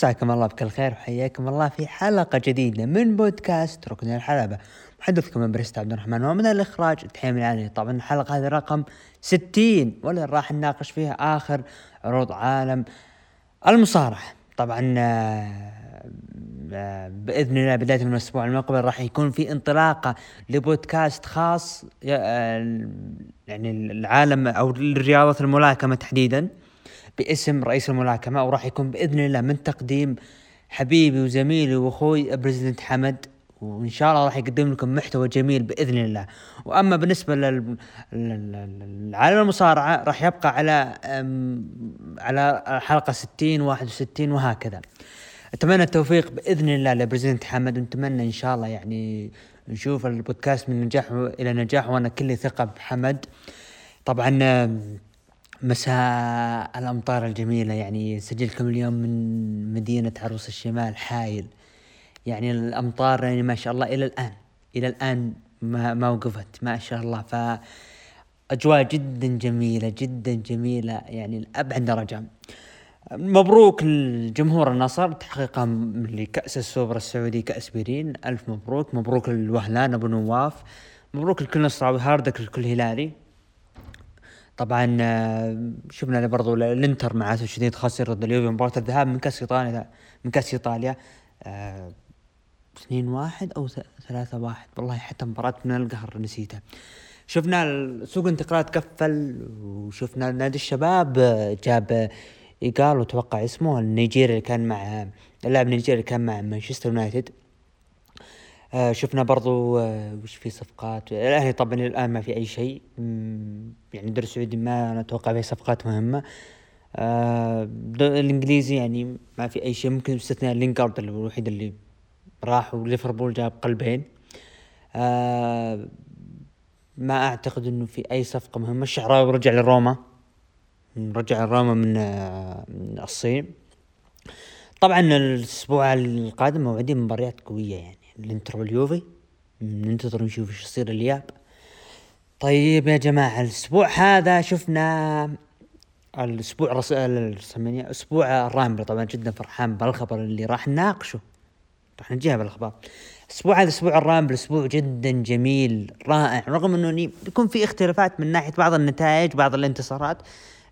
مساكم الله بكل خير وحياكم الله في حلقة جديدة من بودكاست ركن الحلبة. محدثكم من بريست عبد الرحمن ومن الإخراج تحية من علي. طبعا الحلقة هذه رقم 60 واللي راح نناقش فيها آخر عروض عالم المصارعة. طبعا آه، آه، بإذن الله بداية من الأسبوع المقبل راح يكون في انطلاقة لبودكاست خاص آه، يعني العالم أو رياضه الملاكمة تحديدا. باسم رئيس الملاكمة وراح يكون بإذن الله من تقديم حبيبي وزميلي وأخوي President حمد. وإن شاء الله راح يقدم لكم محتوى جميل بإذن الله. وأما بالنسبة للعالم المصارعة راح يبقى على على حلقة 60 61 وهكذا. أتمنى التوفيق بإذن الله ل President حمد. ونتمنى إن شاء الله يعني نشوف البودكاست من نجاح إلى نجاح وأنا كل ثقة بحمد. طبعا مساء الأمطار الجميلة. يعني سجلكم اليوم من مدينة عروس الشمال حايل يعني الأمطار يعني ما شاء الله إلى الآن إلى الآن ما ما وقفت ما شاء الله. ف أجواء جدا جميلة جدا جميلة يعني لأبعد درجة. مبروك لجمهور النصر تحقيقهم لكأس السوبر السعودي كأس بيرين. ألف مبروك. مبروك الوهلان أبو نواف. مبروك لكل نصراوي هاردك لكل هلالي. طبعا آه، شفنا برضو الإنتر مع شديد خسر ضد اليوفي مباراة الذهاب من كأس إيطاليا من كأس إيطاليا. آه، اثنين واحد أو ثلاثة واحد. والله حتى مباراة من القهر نسيتها شفنا سوق انتقالات قفل وشفنا نادي الشباب آه، جاب ايجال وتوقع اسمه النيجيري اللي كان مع اللاعب النيجيري اللي كان مع مانشستر يونايتد. شفنا برضو آه وش في صفقات. الأهلي طبعا الآن ما في أي شيء. يعني الدوري السعودي ما نتوقع فيه صفقات مهمة. آه الإنجليزي يعني ما في أي شيء. ممكن باستثناء لينكارد الوحيد اللي راح وليفربول جاب قلبين. آه ما أعتقد إنه في أي صفقة مهمة. الشعراوي رجع لروما. رجع لروما آه من الصين. طبعا الأسبوع القادم موعدين مباريات قوية يعني. الانتر واليوفي ننتظر نشوف إيش يصير الياب. طيب يا جماعة الأسبوع هذا شفنا الأسبوع رس... أسبوع ال Rumble. طبعا جدا فرحان بالخبر اللي راح نناقشه. راح نجيها بالأخبار. الأسبوع هذا أسبوع ال Rumble أسبوع جدا جميل رائع. رغم إنه بيكون في اختلافات من ناحية بعض النتائج بعض الانتصارات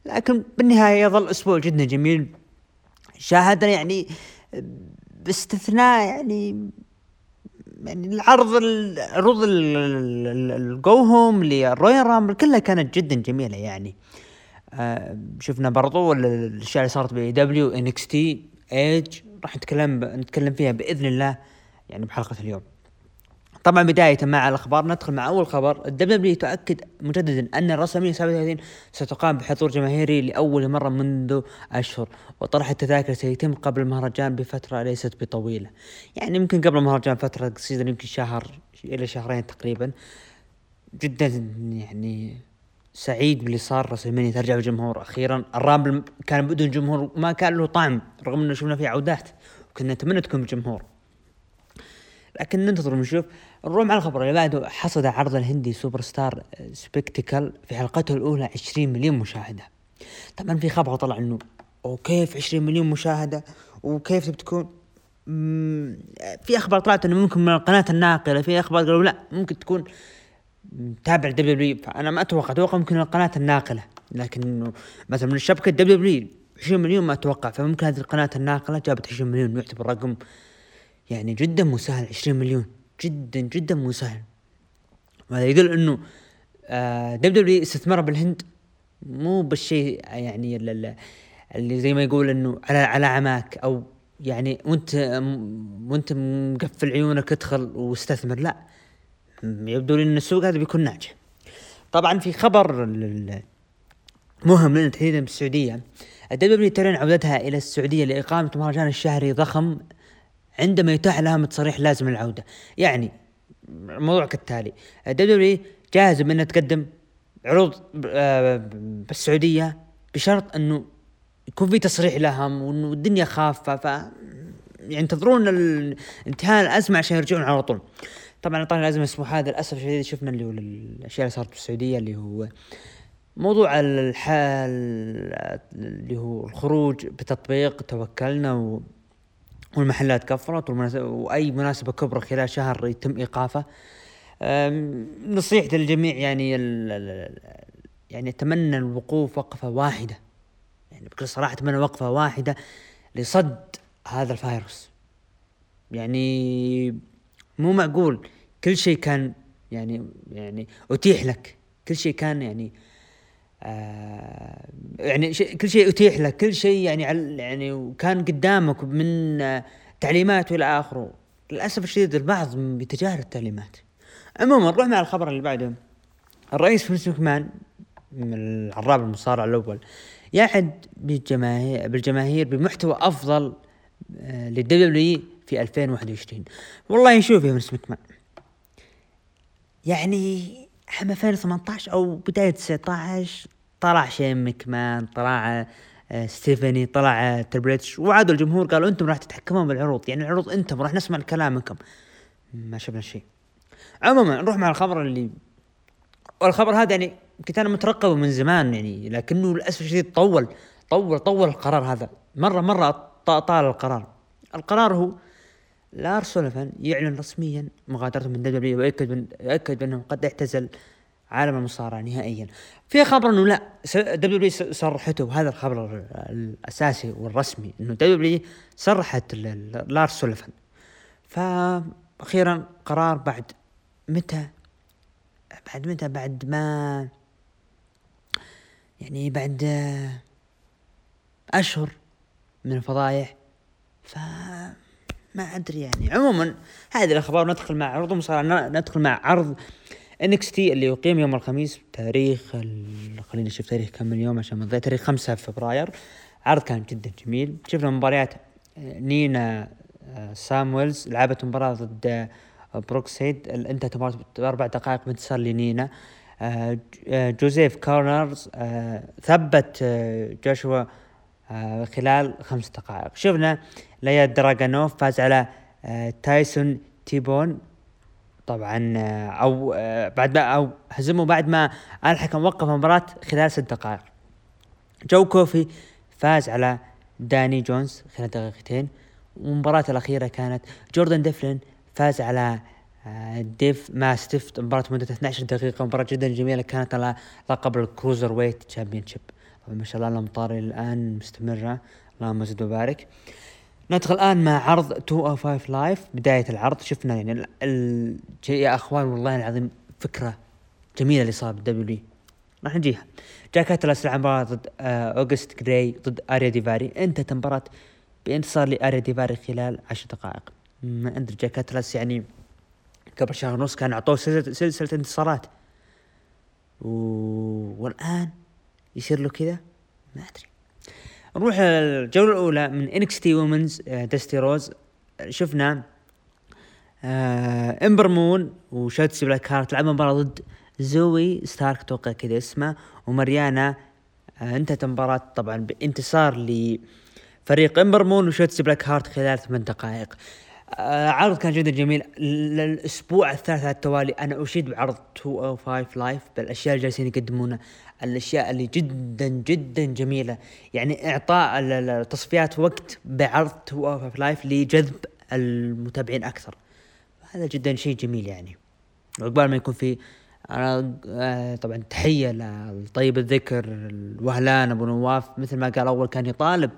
لكن بالنهاية يظل أسبوع جدا جميل. شاهدنا يعني باستثناء يعني يعني العرض العروض الجو للرويال رامبل كلها كانت جدا جميلة يعني. آه شفنا برضو الأشياء اللي صارت بإي دبليو إن إكس تي ايج راح نتكلم نتكلم فيها بإذن الله يعني بحلقة اليوم. طبعا بداية مع الأخبار ندخل مع أول خبر. الدبليو تؤكد مجددا أن الرسمية 37 ستقام بحضور جماهيري لأول مرة منذ أشهر وطرح التذاكر سيتم قبل المهرجان بفترة ليست بطويلة. يعني يمكن قبل المهرجان فترة قصيرة يمكن شهر إلى شهرين تقريبا. جدا يعني سعيد باللي صار. WrestleMania ترجع بالجمهور أخيرا ال Rumble كان بدون جمهور ما كان له طعم رغم أنه شفنا فيه عودات وكنا نتمنى تكون بجمهور. لكن ننتظر ونشوف. نروح مع الخبر اللي بعده. حصد عرض الهندي سوبر ستار Spectacle في حلقته الأولى 20 مليون مشاهدة. طبعا في خبر طلع إنه وكيف 20 مليون مشاهدة. وكيف بتكون؟ في أخبار طلعت إنه ممكن من القناة الناقلة. في أخبار قالوا لا ممكن تكون تابع W فأنا ما أتوقع. أتوقع ممكن القناة الناقلة. لكن إنه مثلا من الشبكه WW 20 مليون ما أتوقع. فممكن هذه القناة الناقلة جابت 20 مليون. يعتبر رقم يعني جدا مذهل 20 مليون. جدا جدا مذهل وهذا يدل إنه آه WW استثمار بالهند. مو بالشيء يعني اللي زي ما يقول إنه على على عماك. أو يعني وأنت وأنت مقفل عيونك ادخل واستثمر. لا. يبدو لي إن السوق هذا بيكون ناجح. طبعا في خبر مهم لنا تحديدا بالسعودية. ال W تعلن عودتها إلى السعودية لإقامة مهرجان الشهري ضخم عندما يتاح لها تصريح لازم العودة يعني الموضوع كالتالي دبليو جاهزه بأنها تقدم عروض آه، بالسعودية بشرط أنه يكون في تصريح لهم وأنه الدنيا خافة ف ينتظرون انتهاء الأزمة عشان يرجعون على طول. طبعا طبعا الأزمة الأسبوع هذا للأسف الشديد شفنا اللي هو الأشياء اللي صارت في السعوديه اللي هو موضوع الحال اللي هو الخروج بتطبيق توكلنا والمحلات قفلت وأي مناسبة كبرى خلال شهر يتم إيقافه. نصيحتي للجميع يعني يعني أتمنى الوقوف وقفة واحدة. يعني بكل صراحة أتمنى وقفة واحدة لصد هذا الفيروس. يعني مو معقول كل شيء كان يعني يعني أتيح لك. كل شيء كان يعني آه يعني كل شيء اتيح لك كل شيء يعني يعني وكان قدامك من آه تعليمات وإلى آخره. للأسف الشديد البعض يتجاهل التعليمات. عموما نروح مع الخبر اللي بعده. الرئيس فينس مكمان من العراب المصارع الأول يعد بالجماهير بالجماهير بمحتوى أفضل آه، لل W في 2021 والله شوف يا فينس مكمان يعني عام 2018 أو بداية 19 طلع شين مكمان طلع آه، ستيفاني طلع تربريتش. وعادوا الجمهور قالوا أنتم راح تتحكمون بالعروض. يعني العروض أنتم راح نسمع كلامكم ما شفنا شيء. عموما نروح مع الخبر اللي والخبر هذا يعني كنت أنا مترقبه من زمان يعني لكنه للأسف الشديد طول طول طول القرار هذا. مرة مرة طال القرار. القرار هو لارس سوليفان يعلن رسميا مغادرته من W ويؤكد من يؤكد بأنه قد اعتزل عالم المصارعة نهائيا. في خبر إنه لا W سرحته وهذا الخبر الأساسي والرسمي إنه W سرحت لارس سوليفان. فاخيرا قرار بعد متى بعد متى بعد ما يعني بعد أشهر من الفضايح ف ما أدري يعني. عموما هذه الأخبار ندخل مع عرض مصارعه ندخل مع عرض NXT اللي يقيم يوم الخميس تاريخ خلينا نشوف تاريخ كم من يوم عشان ما تاريخ 5 فبراير. عرض كان جدا جميل. شفنا مباريات آه، نينا آه، سامويلز لعبت مباراة ضد بروكسايد انتهت المباراة بأربع دقائق بانتصار لنينا. آه، آه، جوزيف كورنرز آه، ثبت جوشوا خلال خمس دقائق. شفنا إيليا دراغانوف فاز على تايسون تيبون. طبعا أو بعد ما أو هزمه بعد ما الحكم وقف المباراة خلال ست دقائق. جو كوفي فاز على داني جونز خلال دقيقتين. والمباراة الأخيرة كانت جوردن ديفلين فاز على آه، ديف ماستيف مباراة مدة 12 دقيقة. مباراة جدا جميلة كانت على لقب ال cruiserweight championship ما شاء الله الأمطار الآن مستمرة. اللهم زد وبارك. ندخل الآن مع عرض 205 Live بداية العرض. شفنا يعني ال... يا أخوان والله العظيم فكرة جميلة اللي صار بال W. راح نجيها. جاك أتلس مباراة ضد آه أوغست غراي ضد أريا ديفاري انتهت المباراة بانتصار لأريا ديفاري خلال عشر دقائق. ما أدري جاك اتلس يعني قبل شهر ونص كان أعطوه سلسلة, سلسلة انتصارات. و... والآن يصير له كذا؟ ما أدري. نروح الجولة الأولى من NXT women's داستي رودز شفنا آه امبر مون وشوتسي بلاك هارت لعبوا مباراة ضد زوي ستارك توقع كذا اسمه وماريانا آه انتهت المباراة طبعا بانتصار لفريق امبر مون وشوتسي بلاك هارت خلال ثمان دقائق. عرض كان جدا جميل. للأسبوع الثالث على التوالي أنا أشيد بعرض 205 لايف بالأشياء اللي جالسين يقدمونها الأشياء اللي جدا جدا جميلة. يعني إعطاء التصفيات وقت بعرض 205 لايف لجذب المتابعين أكثر. هذا جدا شيء جميل يعني. وعقبال ما يكون في أنا آه طبعا تحية لطيب الذكر الوهلان أبو نواف. مثل ما قال أول كان يطالب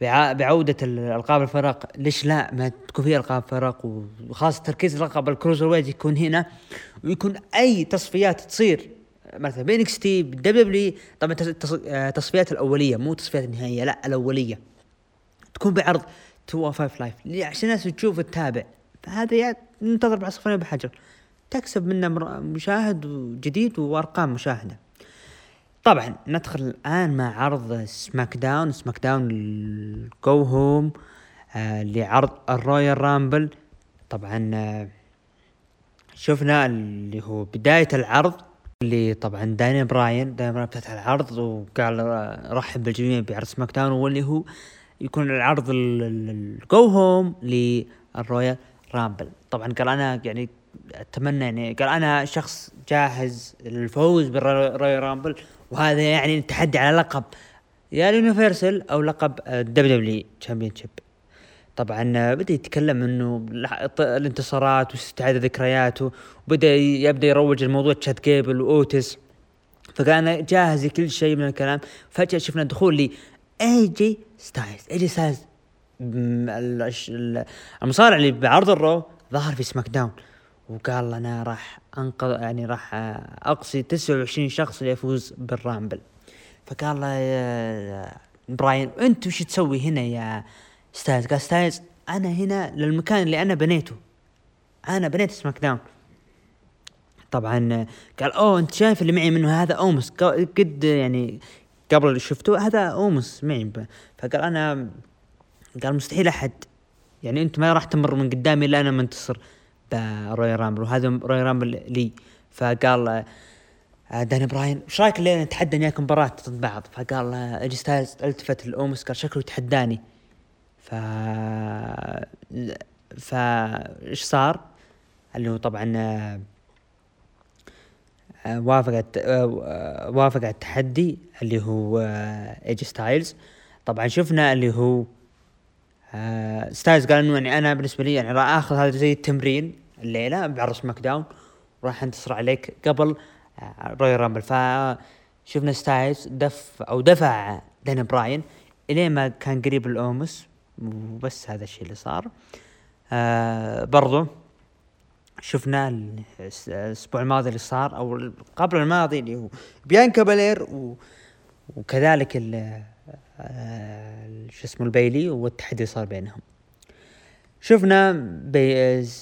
بعودة الألقاب الفرق ليش لا؟ ما تكون في ألقاب فرق وخاصة تركيز لقب ال cruiserweight يكون هنا ويكون أي تصفيات تصير. مثلا بين NXT دبليو طبعا التصفيات الأولية مو تصفيات النهائية لا الأولية. تكون بعرض 205 لايف. عشان الناس تشوف وتتابع. فهذا يعني ننتظر بعصفين بحجر تكسب منه مشاهد جديد وأرقام مشاهدة. طبعا ندخل الآن مع عرض سماك داون سماك داون جو هوم آه لعرض الرويال رامبل. طبعا آه شفنا اللي هو بداية العرض اللي طبعا داني براين داني براين فتح العرض وقال رحب بالجميع بعرض سماك داون واللي هو يكون العرض ال go home لل Royal Rumble. طبعا قال أنا يعني أتمنى يعني قال أنا شخص جاهز للفوز بال Royal Rumble وهذا يعني التحدي على لقب يا ال universal أو لقب ال WW championship طبعا بدأ يتكلم إنه الانتصارات واستعاده ذكرياته وبدأ يبدأ يروج الموضوع تشاد جيبل واوتيس أنا جاهز لكل شيء من الكلام. فجأة شفنا دخول لاي جي ستايلز اي جي ستايلز المصارع اللي بعرض الرو ظهر في سماك داون. وقال أنا راح أنقذ يعني راح أقصي 29 شخص ليفوز بالرامبل. فقال له يا براين أنت وش تسوي هنا يا ستايلز؟ قال ستايلز أنا هنا للمكان اللي أنا بنيته. أنا بنيت سماك داون. طبعا قال أوه أنت شايف اللي معي منه هذا أوموس؟ قد يعني قبل شفته هذا أوموس معي. فقال أنا قال مستحيل أحد يعني أنت ما راح تمر من قدامي إلا أنا منتصر. ب Royal Rumble وهذا Royal Rumble لي. فقال آه، داني براين إيش رأيك اللي نتحدى وياك مباراة ضد بعض؟ فقال أي جي ستايلز ألتفت لاوموس قال شكله يتحداني. ف ف إيش صار؟ اللي هو طبعا آه، آه، وافق على التحدي اللي هو ايجي ستايلز. طبعا شفنا اللي هو ستايلز قال إنه يعني أنا بالنسبة لي يعني راح آخذ هذا زي التمرين الليلة بعرض سماك داون وراح أنتصر عليك قبل Royal Rumble. فشفنا ستايلز دف أو دفع داني براين إلين ما كان قريب لاوموس وبس هذا الشيء اللي صار. آه برضو شفنا الأسبوع الماضي اللي صار أو قبل الماضي اللي هو بيانكا بلير وكذلك آه شو اسمه البيلي والتحدي صار بينهم. شفنا بي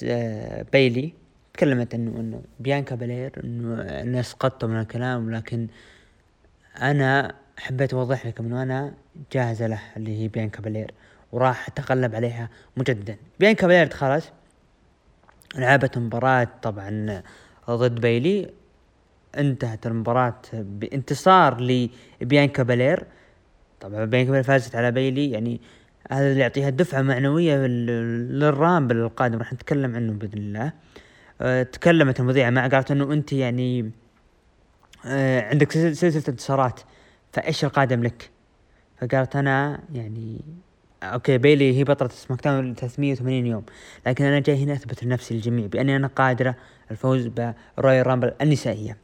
آه بيلي تكلمت انه إنه بيانكا بلير إنه الناس قطوا من الكلام لكن أنا حبيت أوضح لكم إنه أنا جاهزة له اللي هي بيانكا بلير وراح أتغلب عليها مجددا. بيانكا بلير دخلت لعبت مباراة طبعا ضد بيلي انتهت المباراة بانتصار لبيانكا بلير طبعا بيانكا بلير فازت على بيلي يعني هذا اللي يعطيها دفعة معنوية للرامبل القادم راح نتكلم عنه بإذن الله أه تكلمت المذيعة معه قالت إنه أنت يعني أه عندك سلسلة انتصارات فإيش القادم لك؟ فقالت أنا يعني okay بيلي هي بطلة سماك داون 380 يوم لكن أنا جاي هنا أثبت لنفسي للجميع بأني أنا قادرة الفوز ب Royal Rumble النسائية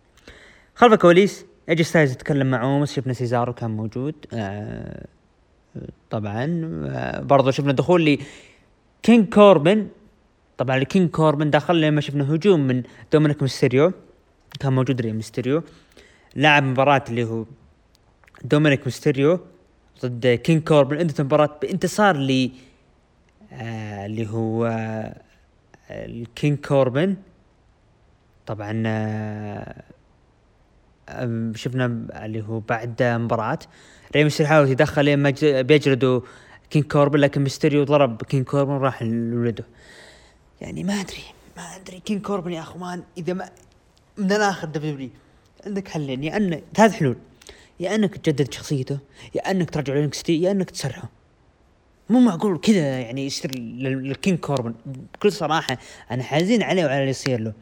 خلف الكواليس أي جي ستايلز يتكلم مع اوموس شفنا سيزارو كان موجود. آه طبعا آه برضو شفنا دخول لي كينج كوربن. طبعا الكينج كوربن دخل لما شفنا هجوم من دومينيك ميستيريو. كان موجود ري ميستيريو. لعب مباراة اللي هو دومينيك ميستيريو ضد كينج كوربن. انتهت المباراة بانتصار ل آه اللي هو آه الكينج كوربن. طبعا آه شفنا اللي هو بعد مباراة. ريمس حاول يدخل لين بيجلدوا كينج كوربن لكن ميستيريو ضرب كينج كوربن راح لولده يعني ما أدري ما أدري. كينج كوربن يا اخو مان إذا ما من الآخر دبليو عندك حلين يا ان ثلاث حلول. يا أنك تجدد شخصيته يا أنك ترجع لينكس تي يا أنك تسرحه. مو معقول كذا يعني يصير للكينج كوربن. بكل صراحة أنا حزين عليه وعلى اللي يصير له.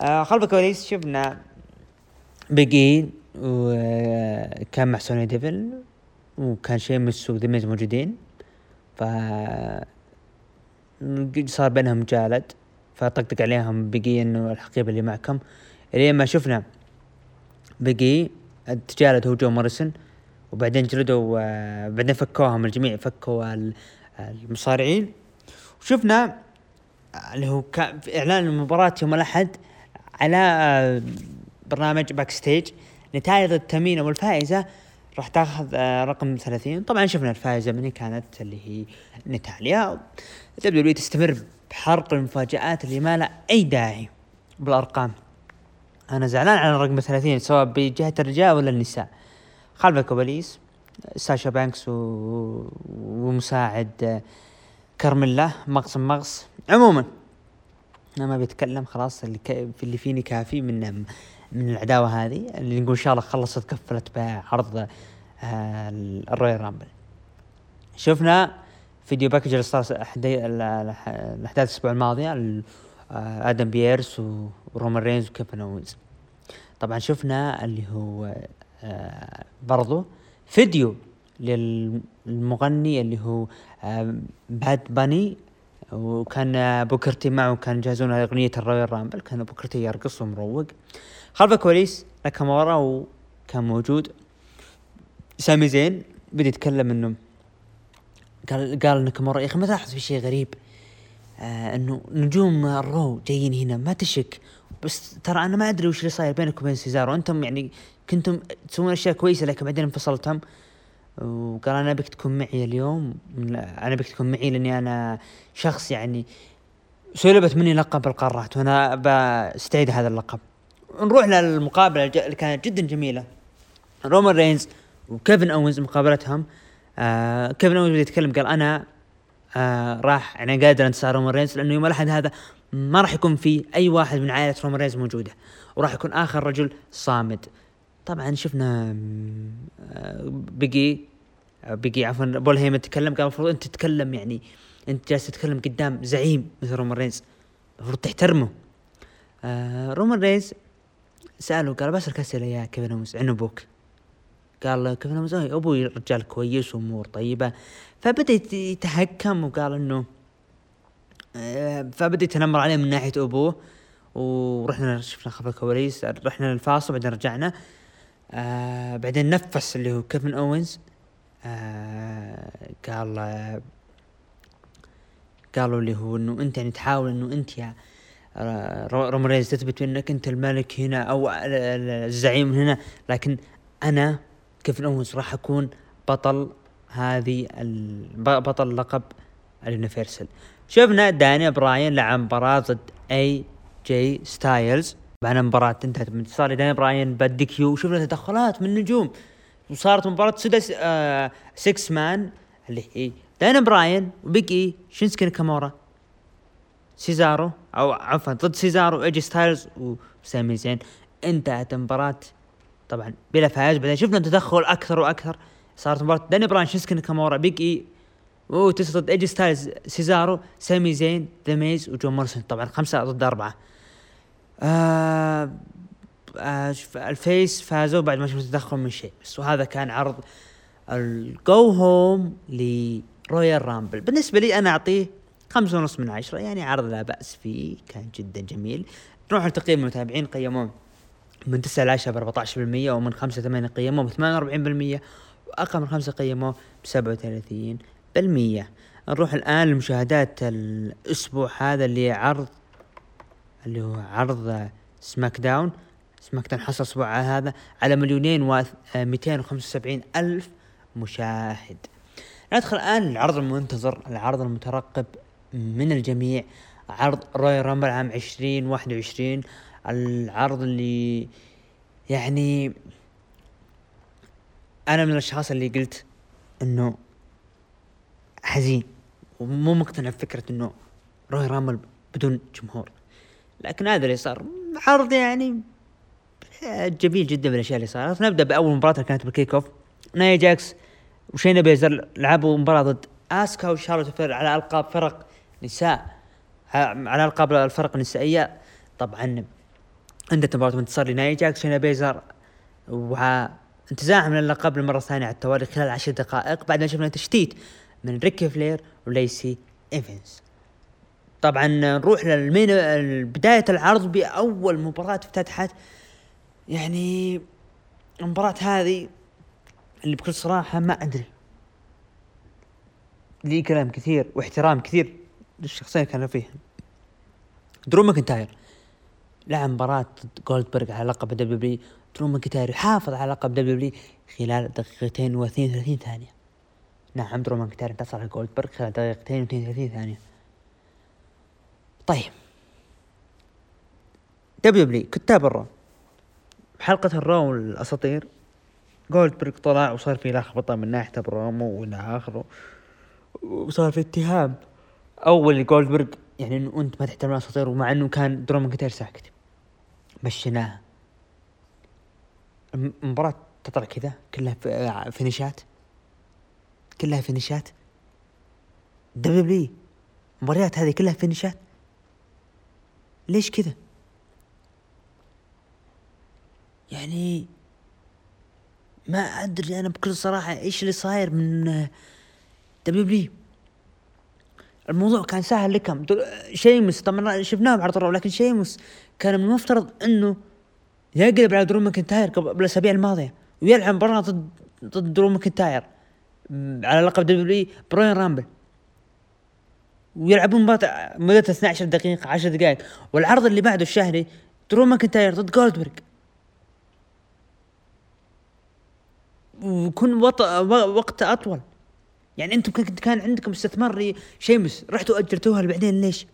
آه خلف الكواليس شفنا بيجي وكان مع سوني ديفل وكان السوق ديميز موجودين. ف صار بينهم جالد فطقطق عليهم بقي إنه الحقيبة اللي معكم. إلين ما شفنا بقي تجالد هو جو موريسون وبعدين جلدوا بعدين فكوهم الجميع فكوا المصارعين. وشفنا اللي هو كان في إعلان المباراة يوم الأحد على برنامج باك ستيج نتائج التمرين والفائزة راح تاخذ آه رقم 30 طبعا شفنا الفائزة من كانت اللي هي نتاليا. دبليو تستمر بحرق المفاجآت اللي ما لها أي داعي بالأرقام. أنا زعلان على رقم 30 سواء بجهة الرجال ولا النساء. خلف الكواليس ساشا بانكس و... ومساعد كارميلا مغص مغص. عموما أنا ما بيتكلم خلاص اللي, ك... اللي فيني كافي من من العداوة هذه اللي نقول إن شاء الله خلصت كفلت بعرض آه الرويال رامبل شفنا فيديو package اللي صار الأحداث الأسبوع الماضي آه، آدم بييرس ورومان رينز وكيفن أوينز. طبعا شفنا اللي هو آه، برضو فيديو للمغني اللي هو باد باني وكان بوكرتي معه كان يجهزون أغنية الرويال رامبل كان بوكرتي يرقص ومروق. خلف الكواليس ناكامورا وكان موجود. سامي زين بدا يتكلم إنه قال قال ناكامورا يا أخي ما تلاحظ في شيء غريب. آه إنه نجوم الرو جايين هنا ما تشك. بس ترى أنا ما أدري وش اللي صاير بينك وبين سيزارو. أنتم يعني كنتم تسوون أشياء كويسة لكن بعدين انفصلتم. وقال أنا أبيك تكون معي اليوم. أنا أبيك تكون معي لأني أنا شخص يعني سلبت مني لقب القارات وأنا بستعيد هذا اللقب. نروح للمقابلة اللي كانت جدا جميلة. رومان رينز وكيفن اونز مقابلتهم. آه كيفن اونز يتكلم قال أنا آه راح يعني قادر انتصار رومان رينز لأنه يوم الأحد هذا ما راح يكون في أي واحد من عائلة رومان رينز موجودة. وراح يكون آخر رجل صامد. طبعا شفنا آه، بقي بقي عفوا بول هيمن تكلم قال المفروض أنت تتكلم يعني أنت جالس تتكلم قدام زعيم مثل رومان رينز. المفروض تحترمه. آه رومان رينز سأله قال بسألك أسئلة يا كيفن أوينز عن أبوك؟ قال كيفن أوينز أبوي رجال كويس وأمور طيبة. فبدأ يتهكم وقال إنه آه فبدأ يتنمر عليه من ناحية أبوه. ورحنا شفنا خلف الكواليس رحنا للفاصل بعدين رجعنا. آه بعدين نفس اللي هو كيفن أوينز. آه قال قالوا اللي هو إنه أنت يعني تحاول إنه أنت يا رومان رينز تثبت انك انت الملك هنا أو الزعيم هنا. لكن أنا كيفن اوينز راح أكون بطل هذه بطل لقب ال Universal. شفنا داني براين لعب مباراة ضد اي جي ستايلز بعد المباراة انتهت بانتصار داني براين ب DQ. وشفنا تدخلات من نجوم وصارت مباراة six آه six man اللي هي داني براين وبيج اي شينسكي ناكامورا. سيزارو أو عفوا ضد سيزارو إيجي ستايلز وسامي زين. انتهت المباراة طبعا بلا فائز بعدين شفنا تدخل أكثر وأكثر. صارت مباراة داني براين شينسكي ناكامورا بيج إي وأوتيس ضد إيجي ستايلز سيزارو سامي زين ذا ميز وجون مورسون طبعا خمسة ضد أربعة. آه آه ال face فازوا بعد ما شفت تدخل من شيمس. بس وهذا كان عرض ال go home لرويال رامبل. بالنسبة لي أنا أعطيه خمسة ونص من عشرة يعني عرض لا بأس فيه كان جدا جميل. نروح لتقييم المتابعين قيموه من تسعة ل 10 ب 14% ومن خمسة ثمانية قيموه ب 48% وأقل من خمسة قيموه ب 37% نروح الآن لمشاهدات الأسبوع هذا اللي عرض اللي هو عرض سماك داون. سماك داون حصل الأسبوع هذا على مليونين و 275 ألف مشاهد. ندخل الآن العرض المنتظر العرض المترقب من الجميع. عرض رويال رامبل عام 2021 العرض اللي يعني أنا من الأشخاص اللي قلت إنه حزين ومو مقتنع بفكرة إنه Royal Rumble بدون جمهور. لكن هذا اللي صار. عرض يعني جميل جدا بالاشياء اللي صارت. نبدأ بأول مباراة كانت بال kick off نايا جاكس وشينا بيزلر لعبوا مباراة ضد آسكا وشارلوت فلير على ألقاب فرق نساء على القاب الفرق النسائيه طبعا عندنا مباراه انتصار لنايا جاكس شينا بيزلر وانتزاعها من اللقب للمره الثانية على التوالي خلال عشر دقائق. بعد ما شفنا تشتيت من ريك فلير وليسي إيفنز. طبعا نروح للمين بداية العرض بأول مباراة افتتحت. يعني المباراة هذه اللي بكل صراحة ما أدري. لي كلام كثير واحترام كثير. للشخصين اللي كانوا فيها درو ماكنتاير لعب مباراة ضد جولدبرغ على لقب WWE درو ماكنتاير يحافظ على لقب WWE خلال دقيقتين و 32 ثانية نعم درو ماكنتاير انتصر على جولدبرغ خلال دقيقتين و 32 ثانية طيب دبليو دبليو كتاب الرو حلقة الرو الأساطير جولدبرغ طلع وصار في لخبطة من ناحية برومو وإلى آخره وصار في اتهام أول لجولدبرغ يعني إنه أنت ما تحترم الأساطير ومع إنه كان درو ماكنتاير ساكت. مشيناها. المباراة تطلع كذا كلها فينيشات. كلها فينيشات. WWE المباريات هذه كلها فينيشات. ليش كذا؟ يعني ما أدري أنا بكل صراحة إيش اللي صاير من WWE الموضوع كان سهل لكم. شيمس طبعا شفناه بعرض ال Raw لكن شيمس كان من المفترض إنه يقلب على درو ماكنتاير قبل الأسابيع الماضية ويلعب مباراة ضد ضد درو ماكنتاير على لقب WWE ب Royal Rumble. ويلعبون مباراة مدتها 12 دقيقة 10 دقائق. والعرض اللي بعده الشهري درو ماكنتاير ضد جولدبرغ. ويكون وقت أطول. يعني أنتم كان عندكم استثمار شيمس رحتوا أجرتوها بعدين ليش؟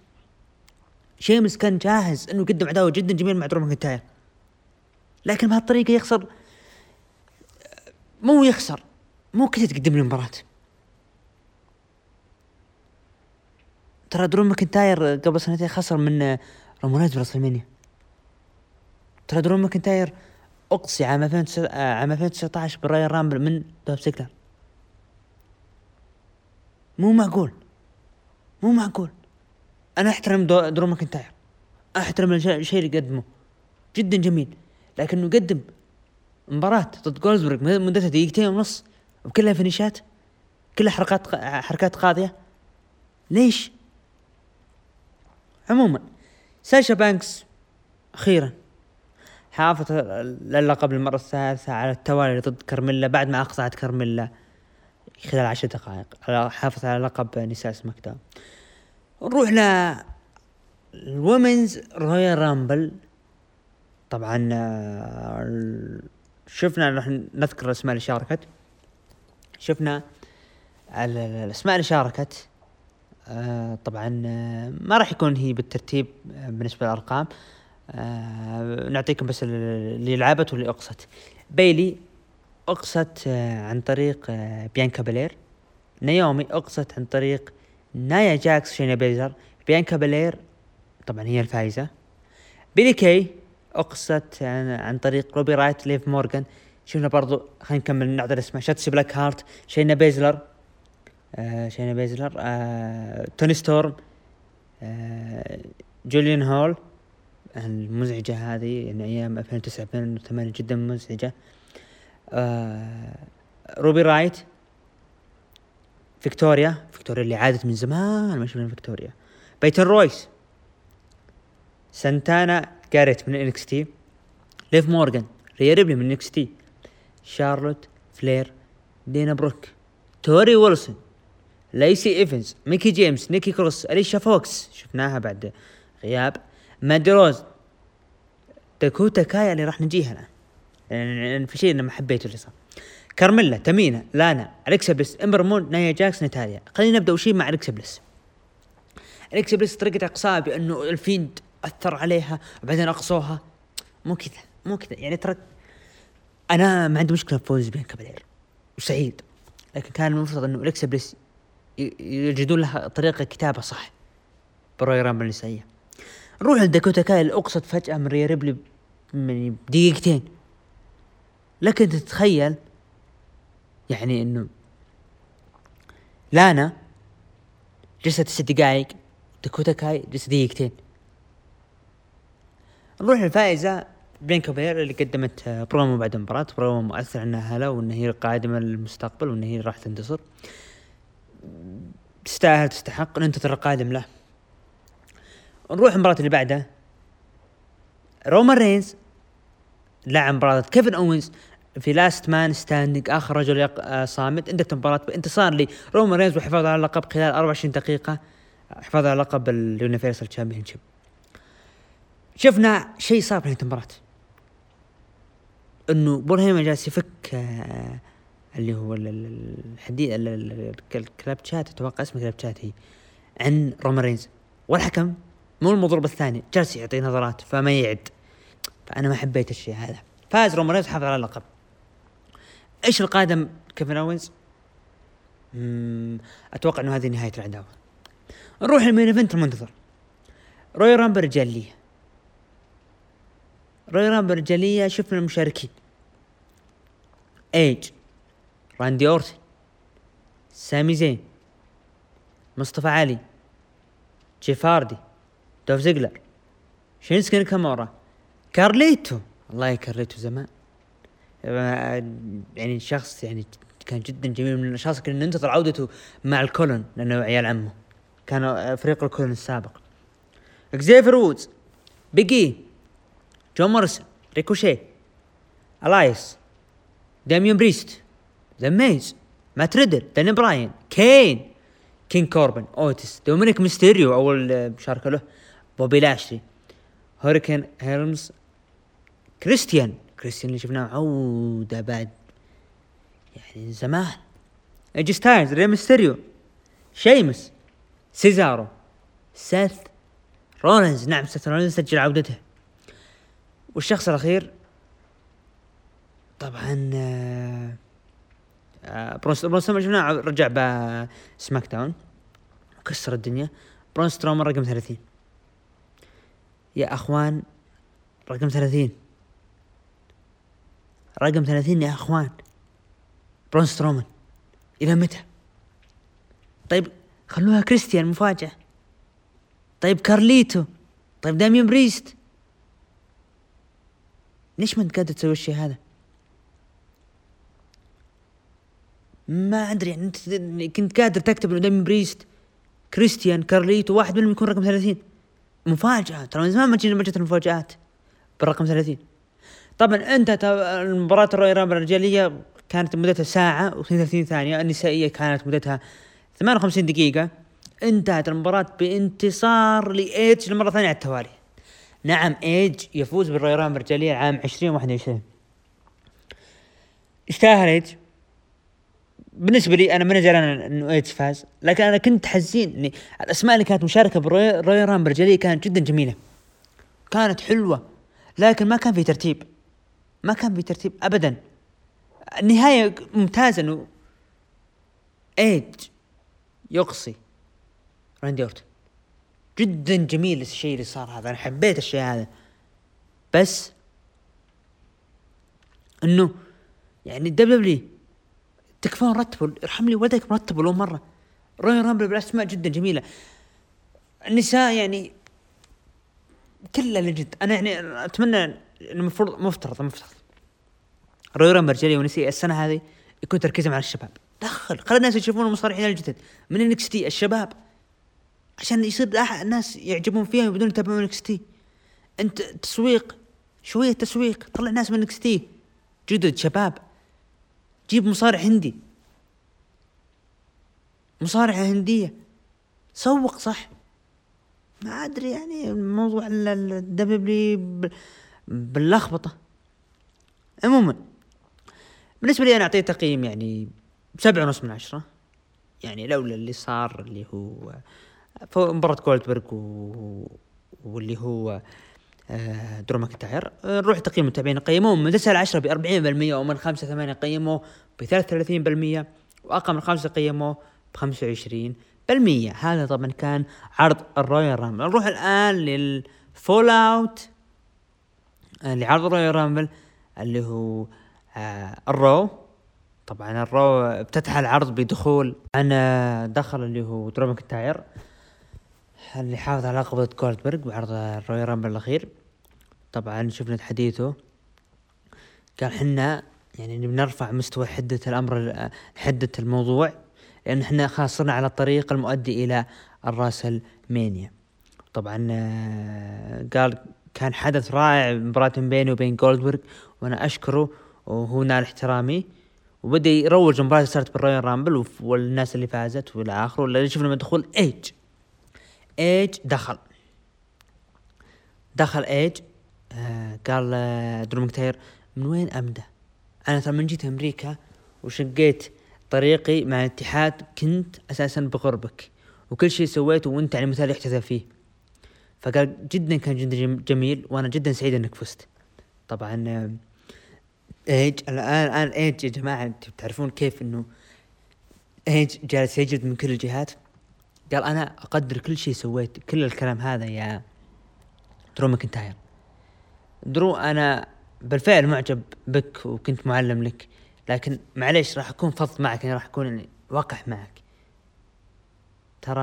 شيمس كان جاهز إنه يقدم عداوة جدا جميل مع درو ماكنتاير لكن بهالطريقة يخسر مو يخسر مو كذا تقدم لي مباراه ترى درو ماكنتاير قبل سنتين خسر من رومان رينز ب WrestleMania ترى درو ماكنتاير أقصي عام 2019 بال Royal Rumble من دولف زيجلر مو معقول. مو معقول. أنا أحترم درو ماكنتاير أحترم الشيء اللي قدمه جدا جميل. لكنه يقدم مباراة ضد جولدبرغ مدتها دقيقتين ونص وكلها فينيشات. كلها حركات حركات قاضية. ليش؟ عموما ساشا بانكس أخيرا حافظ اللقب للمرة الثالثة على التوالي ضد كارميلا بعد ما أقطعت كارميلا. خلال عشر دقائق. حافظ على لقب نساء SmackDown نروح ل ال Women's Royal Rumble طبعا آه، شفنا راح نذكر الأسماء اللي شاركت. شفنا الأسماء اللي شاركت. آه طبعا آه ما راح يكون هي بالترتيب بالنسبة للأرقام. نعطيكم بس اللي لعبت واللي أقصت. بيلي اقصت آه عن طريق آه بيانكا بلير. نيومي اقصت عن طريق نايا جاكس شينا بيزلر. بيانكا بلير طبعا هي الفائزة. بيلي كي اقصت عن, طريق روبي رايوت ليف مورغان. شفنا برضو خلينا نكمل نعطي الاسماء شاتسي بلاك هارت شينا بيزلر. آه شينا بيزلر. توني ستورم. جيليان هول. المزعجة هذه يعني أيام 2009 2008 جدا مزعجة. روبي رايوت فيكتوريا فيكتوريا اللي عادت من زمان ما شفنا فيكتوريا. بيتون رويس سانتانا جاريت من NXT ليف مورغان ريا ريبلي من NXT شارلوت فلير دانا بروك توري ويلسون ليسي إيفنز ميكي جيمس نيكي كروس أليشا فوكس شفناها بعد غياب ماندي روز داكوتا كاي اللي راح نجيها الآن. يعني في شيء أنا ما حبيته اللي صار. كارميلا تامينا لانا أليكسا بليس إمبر مون نايا جاكس نتاليا خلينا نبدأ وشي مع أليكسا بليس. أليكسا بليس طريقة اقصاء بانه الفيند أثر عليها وبعدين أقصوها. مو كذا مو كذا. يعني ترى أنا ما عندي مشكلة بفوز بيانكا بلير وسعيد لكن كان المفترض إنه أليكسا بليس يجدون لها طريقة كتابة صح. program النسائية. نروح لداكوتا كاي اللي أقصت فجأة من ريا ريبلي من دقيقتين. لكن تتخيل يعني إنه لانا جلست ست دقائق داكوتا كاي جلست دقيقتين. نروح للفائزة بيانكا بلير اللي قدمت برومو بعد المباراة برومو مؤثر عنها هلا وان هي قادمة للمستقبل وان هي راح تنتصر. تستاهل تستحق ننتظر القادم له. نروح المباراة اللي بعدها. رومان رينز لعب مباراة. كيفن اونز في last man standing آخر رجل آه، صامت. انتهت المباراة بانتصار لرومان رينز وحفاظ على اللقب خلال 24 دقيقة. حفاظ على لقب ال Universal Championship شفنا شيء صار في المباراة. إنه بول جالس يفك آه اللي هو الحديد الكلبشات أتوقع اسمه كلبشات هي عن رومان رينز. والحكم مو المضروب الثاني جالس يعطي نظرات فما يعد. فأنا ما حبيت الشيء هذا. فاز رومان رينز حافظ على اللقب. إيش القادم كيفن أوينز؟ أتوقع إنه هذه نهاية العداوة. نروح لل main event المنتظر. Royal Rumble رجالية Royal Rumble رجالية شفنا المشاركين إيج. راندي أورتن. سامي زين. مصطفى علي. جيف هاردي. دولف زيجلر. شينسكي ناكامورا. كارليتو. الله يا كارليتو زمان. يعني شخص يعني كان جدا جميل من الأشخاص كنا ننتظر عودته مع الكولون لأنه عيال عمه. كان فريق الكولون السابق. إكزيفر وودز بيج إي جون موريسون ريكوشي إلايس داميون بريست ذا ميز مات ريدل داني براين كين كينج كوربن أوتيس دومينيك ميستيريو أول مشاركة له بوبي لاشلي هوريكين هيلمز كريستيان كريستيان اللي شفناه عودة بعد يعني زمان. إي جي ستايلز ري ميستيريو شيمس سيزارو سيث رولينز. نعم سيث رولينز سجل عودته. والشخص الأخير طبعا آه آه برونس برونس شفناه رجع ب SmackDown. كسر الدنيا. برون سترومان رقم ثلاثين. يا أخوان رقم ثلاثين. رقم ثلاثين يا أخوان. برون سترومان. إلى متى؟ طيب خلوها كريستيان مفاجأة. طيب كارليتو. طيب داميان بريست. ليش ما أنت قادر تسوي الشيء هذا؟ ما أدري يعني أنت كنت قادر تكتب إنه داميان بريست كريستيان كارليتو واحد منهم يكون رقم ثلاثين. مفاجأة. ترى من زمان ما جينا جت المفاجآت بالرقم 30 طبعا انت المباراة ال Royal Rumble الرجالية كانت مدتها ساعة و32 ثانية. النسائية كانت مدتها 58 دقيقة. انتهت المباراة بانتصار لإيدج للمرة الثانية على التوالي. نعم إيدج يفوز بال Royal Rumble الرجالية عام 2021 يستاهل إيدج. بالنسبة لي أنا ماني زعلان إنه إيدج فاز لكن أنا كنت حزين إني الأسماء اللي كانت مشاركة بال Royal Rumble الرجالية كانت جدا جميلة. كانت حلوة لكن ما كان في ترتيب. ما كان في ترتيب ابدا. النهاية ممتازة إنه ايدج يقصي راندي اورتن جدا جميل الشيء اللي صار هذا. أنا حبيت الشيء هذا. بس إنه يعني ال W تكفون رتبوا ارحم لي والديك مرتبوا لو مرة. Royal Rumble بالاسماء جدا جميلة. النساء يعني كلها legend أنا يعني أتمنى المفروض مفترض مفترض. Royal Rumble رجالي ونسائي السنة هذه يكون تركيزهم على الشباب. دخل. خلي الناس يشوفون المصارعين الجدد من NXT؟ الشباب. عشان يصير الناس يعجبون فيها بدون يتابعون NXT. أنت تسويق. شوية تسويق. طلع ناس من NXT. جدد شباب. جيب مصارع هندي. مصارعة هندية. سوق صح؟ ما أدري يعني موضوع ال W باللخبطة. عموما بالنسبة لي أنا اعطيه تقييم يعني سبعة ونص من عشرة. يعني لولا اللي صار اللي هو مباراة جولدبرغ و... واللي هو آه، درو ماكنتاير آه، نروح تقييم المتابعين قيموه. من 9 ل 10 ب 40% ومن 5 ل 8 قيموه ب 33% وأقل من 5 قيموه ب 25% هذا طبعا كان عرض ال Royal Rumble. نروح الآن لل fallout. آه، لعرض ال Royal Rumble اللي هو ال Raw. طبعا ال Raw افتتح العرض بدخول أنا دخل اللي هو درو ماكنتاير اللي حافظ على لقب جولدبرغ بعرض ال Royal Rumble الأخير. طبعا شفنا حديثه قال حنا يعني بنرفع مستوى حدة الأمر حدة الموضوع لأن إحنا خلاص صرنا على الطريق المؤدي إلى ال WrestleMania طبعا آه، قال كان حدث رائع مباراة بيني وبين جولدبرغ وأنا أشكره وهو نال احترامي. وبدا يروج المباراة اللي صارت بال Royal Rumble والناس اللي فازت والى آخره اللي شفنا من دخول إيدج. إيدج دخل. دخل إيدج آه قال آه درو ماكنتاير من وين ابدا أنا ترى من جيت أمريكا وشقيت طريقي مع الاتحاد كنت أساسا بقربك وكل شيء سويته وأنت يعني مثال يحتذى فيه. فقال جدا كان جدا جميل وأنا جدا سعيد إنك فزت. طبعا آه إيدج الآن الآن إيدج يا جماعة تعرفون كيف إنه إيدج جالس يجد من كل الجهات؟ قال أنا أقدر كل شيء سويت كل الكلام هذا يا درو ماكنتاير. درو أنا بالفعل معجب بك وكنت معلم لك لكن معليش راح أكون فظ معك يعني راح أكون يعني وقح معك. ترى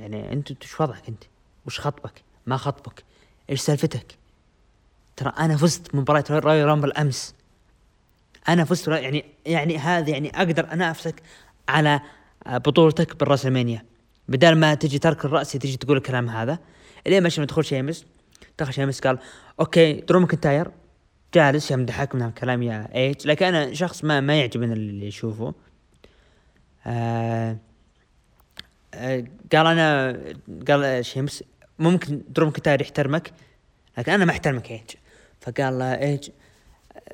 يعني أنت وش وضعك أنت؟ وش خطبك؟ ما خطبك. إيش سالفتك؟ ترى أنا فزت مباراة Royal Rumble أمس. أنا فزت يعني يعني هذا يعني أقدر انافسك على بطولتك بال WrestleMania بدل ما تجي ترك الرأس تجي تقول الكلام هذا. إلين ما شفنا دخول شيمس دخل شيمس قال أوكي درو ماكنتاير جالس يمدحك من الكلام يا ايج لكن أنا شخص ما ما يعجبني اللي يشوفه. آه آه قال أنا قال شيمس ممكن درو ماكنتاير يحترمك لكن أنا ما أحترمك ايج فقال له ايج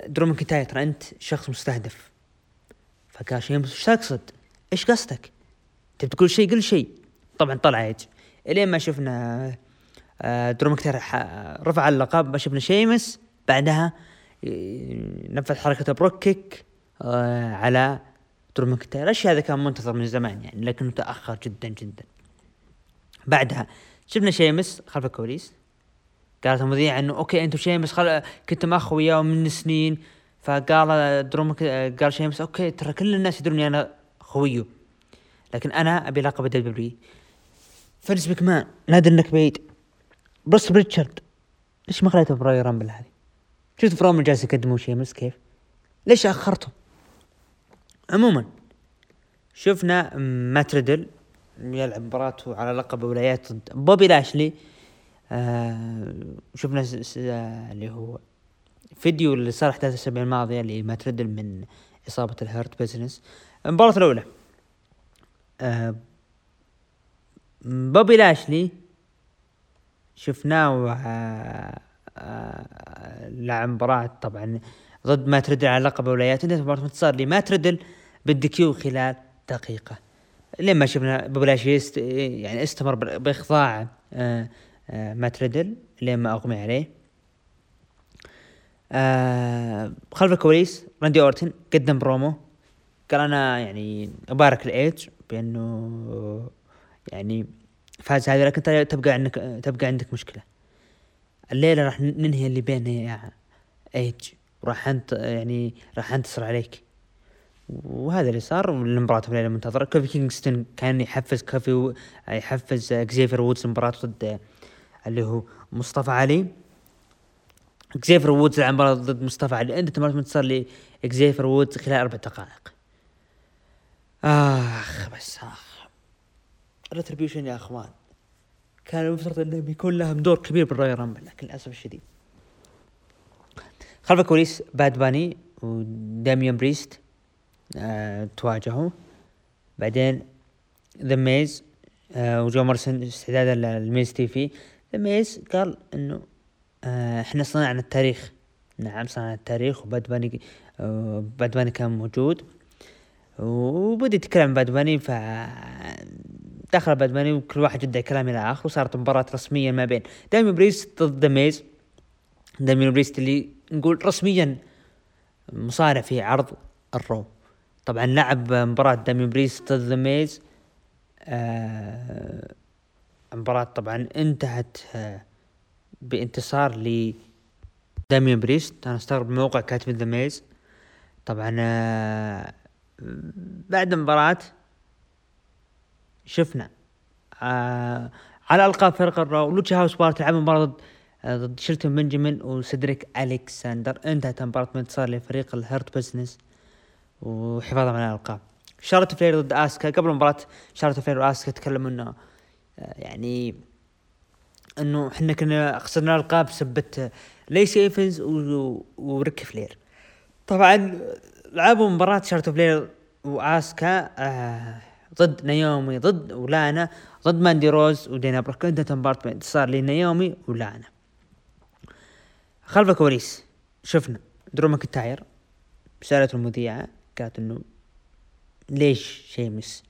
درو ماكنتاير ترى أنت شخص مستهدف. فقال شيمس إيش تقصد؟ إيش قصدك؟ تبي تقول شيء؟ قل شيء. طبعا طلع ايج إلين ما شفنا آه، درو ماكنتاير رفع اللقب ما شفنا شيمس. بعدها نفذ حركة Brogue Kick آه، على درو ماكنتاير الشيء هذا كان منتظر من زمان يعني لكنه تأخر جدا جدا. بعدها شفنا شيمس خلف الكواليس قالت المذيعة إنه أوكي أنتم شيمس خل... كنتم اخويا من سنين فقال درو مك... قال شيمس أوكي ترى كل الناس يدرون أنا خويه لكن أنا أبي لقب دبليو فنس مان نادر إنك بعيد بروس ريتشارد ليش ما خليته براي رامبل هذه؟ شفت فروم جالس يقدموا شيء كيف؟ ليش أخرته؟ عموما شفنا مات ريدل يلعب مباراته على لقب ولايات ضد بوبي لاشلي. آه شفنا اللي هو فيديو اللي صار احداث الاسابيع الماضيه اللي مات ريدل من إصابة ال Hurt Business. المباراة الأولى. آه بوبي لاشلي شفناه آه، آه، لعب مباراة طبعا ضد مات ريدل على لقب ولايات. انتهت مباراة انتصار لمات ريدل بال DQ خلال دقيقة. لين ما شفنا بوبي لاشلي يعني استمر بإخضاع آه، مات ريدل لين ما اغمي عليه. خلف الكواليس راندي أورتن قدم برومو. قال أنا يعني أبارك لايج بأنه يعني فاز هذه لكن تبقى عندك تبقى عندك مشكلة. الليلة راح ننهي اللي بيننا يا إيج. وراح انت يعني راح أنتصر عليك. وهذا اللي صار في الليلة المنتظرة كوفي كينغستون كان يحفز كوفي و... يحفز اكزيفر وودز مباراة ضد اللي هو مصطفى علي. اكزيفر وودز لعب مباراة ضد مصطفى علي. انتهت مباراة انتصار لاكزيفر وودز خلال أربع دقائق. آخ بس آخ. Retribution يا أخوان. كان المفترض انه بيكون لهم دور كبير بال Royal Rumble لكن للأسف الشديد. خلف الكواليس باد باني وداميان بريست. آه تواجهوا بعدين ذا ميز وجون موريسون استعدادا لل Miz TV. ذا ميز قال إنه آه إحنا صنعنا التاريخ. نعم صنعنا التاريخ وباد باني آه باد باني كان موجود. وبدي يتكلم باد باني ف دخل باد باني وكل واحد يدعي كلام إلى آخره. وصارت مباراة رسمية ما بين داميان بريست ضد ميز داميان بريست اللي نقول رسميا مصارع في عرض ال Raw. طبعا لعب مباراة داميان بريست ضد ميز. آه مباراة طبعا انتهت آه بانتصار ل داميان بريست أنا أستغرب موقع كاتب ذا ميز. طبعا آه بعد المباراة شفنا آه على ألقاب فرق ال Raw لوتشا هاوس بارتي لعب مباراة ضد آه شيلتون بنجامين وسيدريك الكساندر انتهت المباراة بانتصار لفريق ال Hurt Business. وحفاظا على الألقاب. شارلوت فلير ضد آسكا. قبل المباراة شارلوت فلير وآسكا تكلموا انه آه يعني إنه إحنا كنا خسرنا الألقاب بسبة لايسي إيفنز وريك فلير. طبعا لعبوا مباراة شارلوت فلير وآسكا آه ضد نيومي ضد ولانا ضد ماندي روز ودانا بروك. انتهت المباراة بانتصار لنيومي ولانا. خلف الكواليس شفنا درو ماكنتاير سألت المذيعة. قالت إنه ليش شيمس؟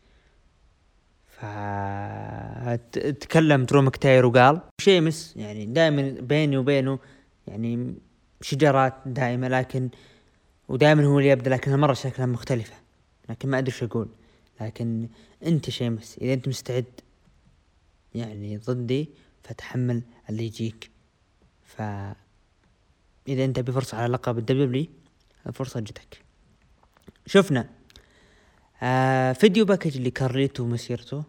فتكلم درو ماكنتاير وقال شيمس يعني دائما بيني وبينه يعني شجارات دائمة لكن ودائما هو اللي يبدأ لكنها مرة شكلها مختلفة. لكن ما أدري إيش أقول. لكن أنت شيمس إذا أنت مستعد يعني ضدي فتحمل اللي يجيك. ف إذا أنت بفرصة على لقب الدبليو الفرصة جتك. شفنا. آه video package لكارليتو ومسيرته.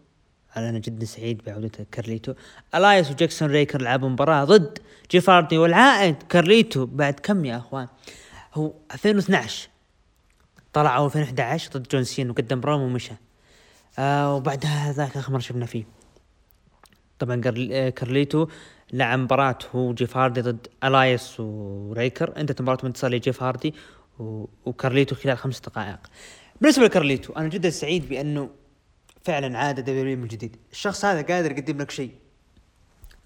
أنا جدا سعيد بعودة كارليتو. إلايس وجاكسون ريكر لعبوا مباراة ضد جيف هاردي والعائد كارليتو بعد كم يا أخوان؟ هو 2012 طلعوا 2011 ضد جون سينا وقدم بروم ومشى. آه وبعدها ذاك آخر مره شفنا فيه. طبعا آه، كارليتو لعب مباراة هو جيف هاردي ضد إلايس وريكر. انتهت مباراة انتصار لجيف هاردي وكارليتو خلال خمس دقائق. بالنسبة لكارليتو أنا جدا سعيد بأنه فعلا عاد WWE من جديد. الشخص هذا قادر يقدم لك شيء.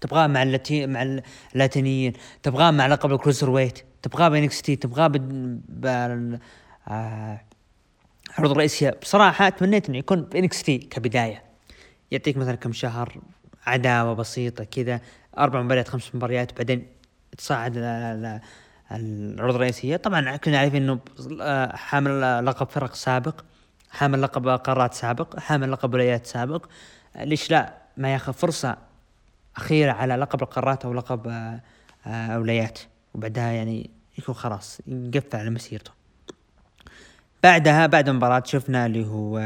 تبغاه مع اللاتي مع اللاتينيين تبغاه مع لقب ال cruiserweight تبغاه ب NXT تبغاه بال آه عروض رئيسية بصراحة تمنيت إنه يكون ب NXT كبداية. يعطيك مثلا كم شهر عداوة بسيطة كذا أربع مباريات خمس مباريات بعدين تصعد العروض الرئيسية. طبعا كلنا عارفين إنه آه، حامل لقب فرق سابق حامل لقب قارات سابق حامل لقب ولايات سابق. ليش لا؟ ما ياخذ فرصة أخيرة على لقب القارات أو لقب آه، آه، ولايات وبعدها يعني يكون خلاص يقفل على مسيرته. بعدها بعد المباراة شفنا اللي هو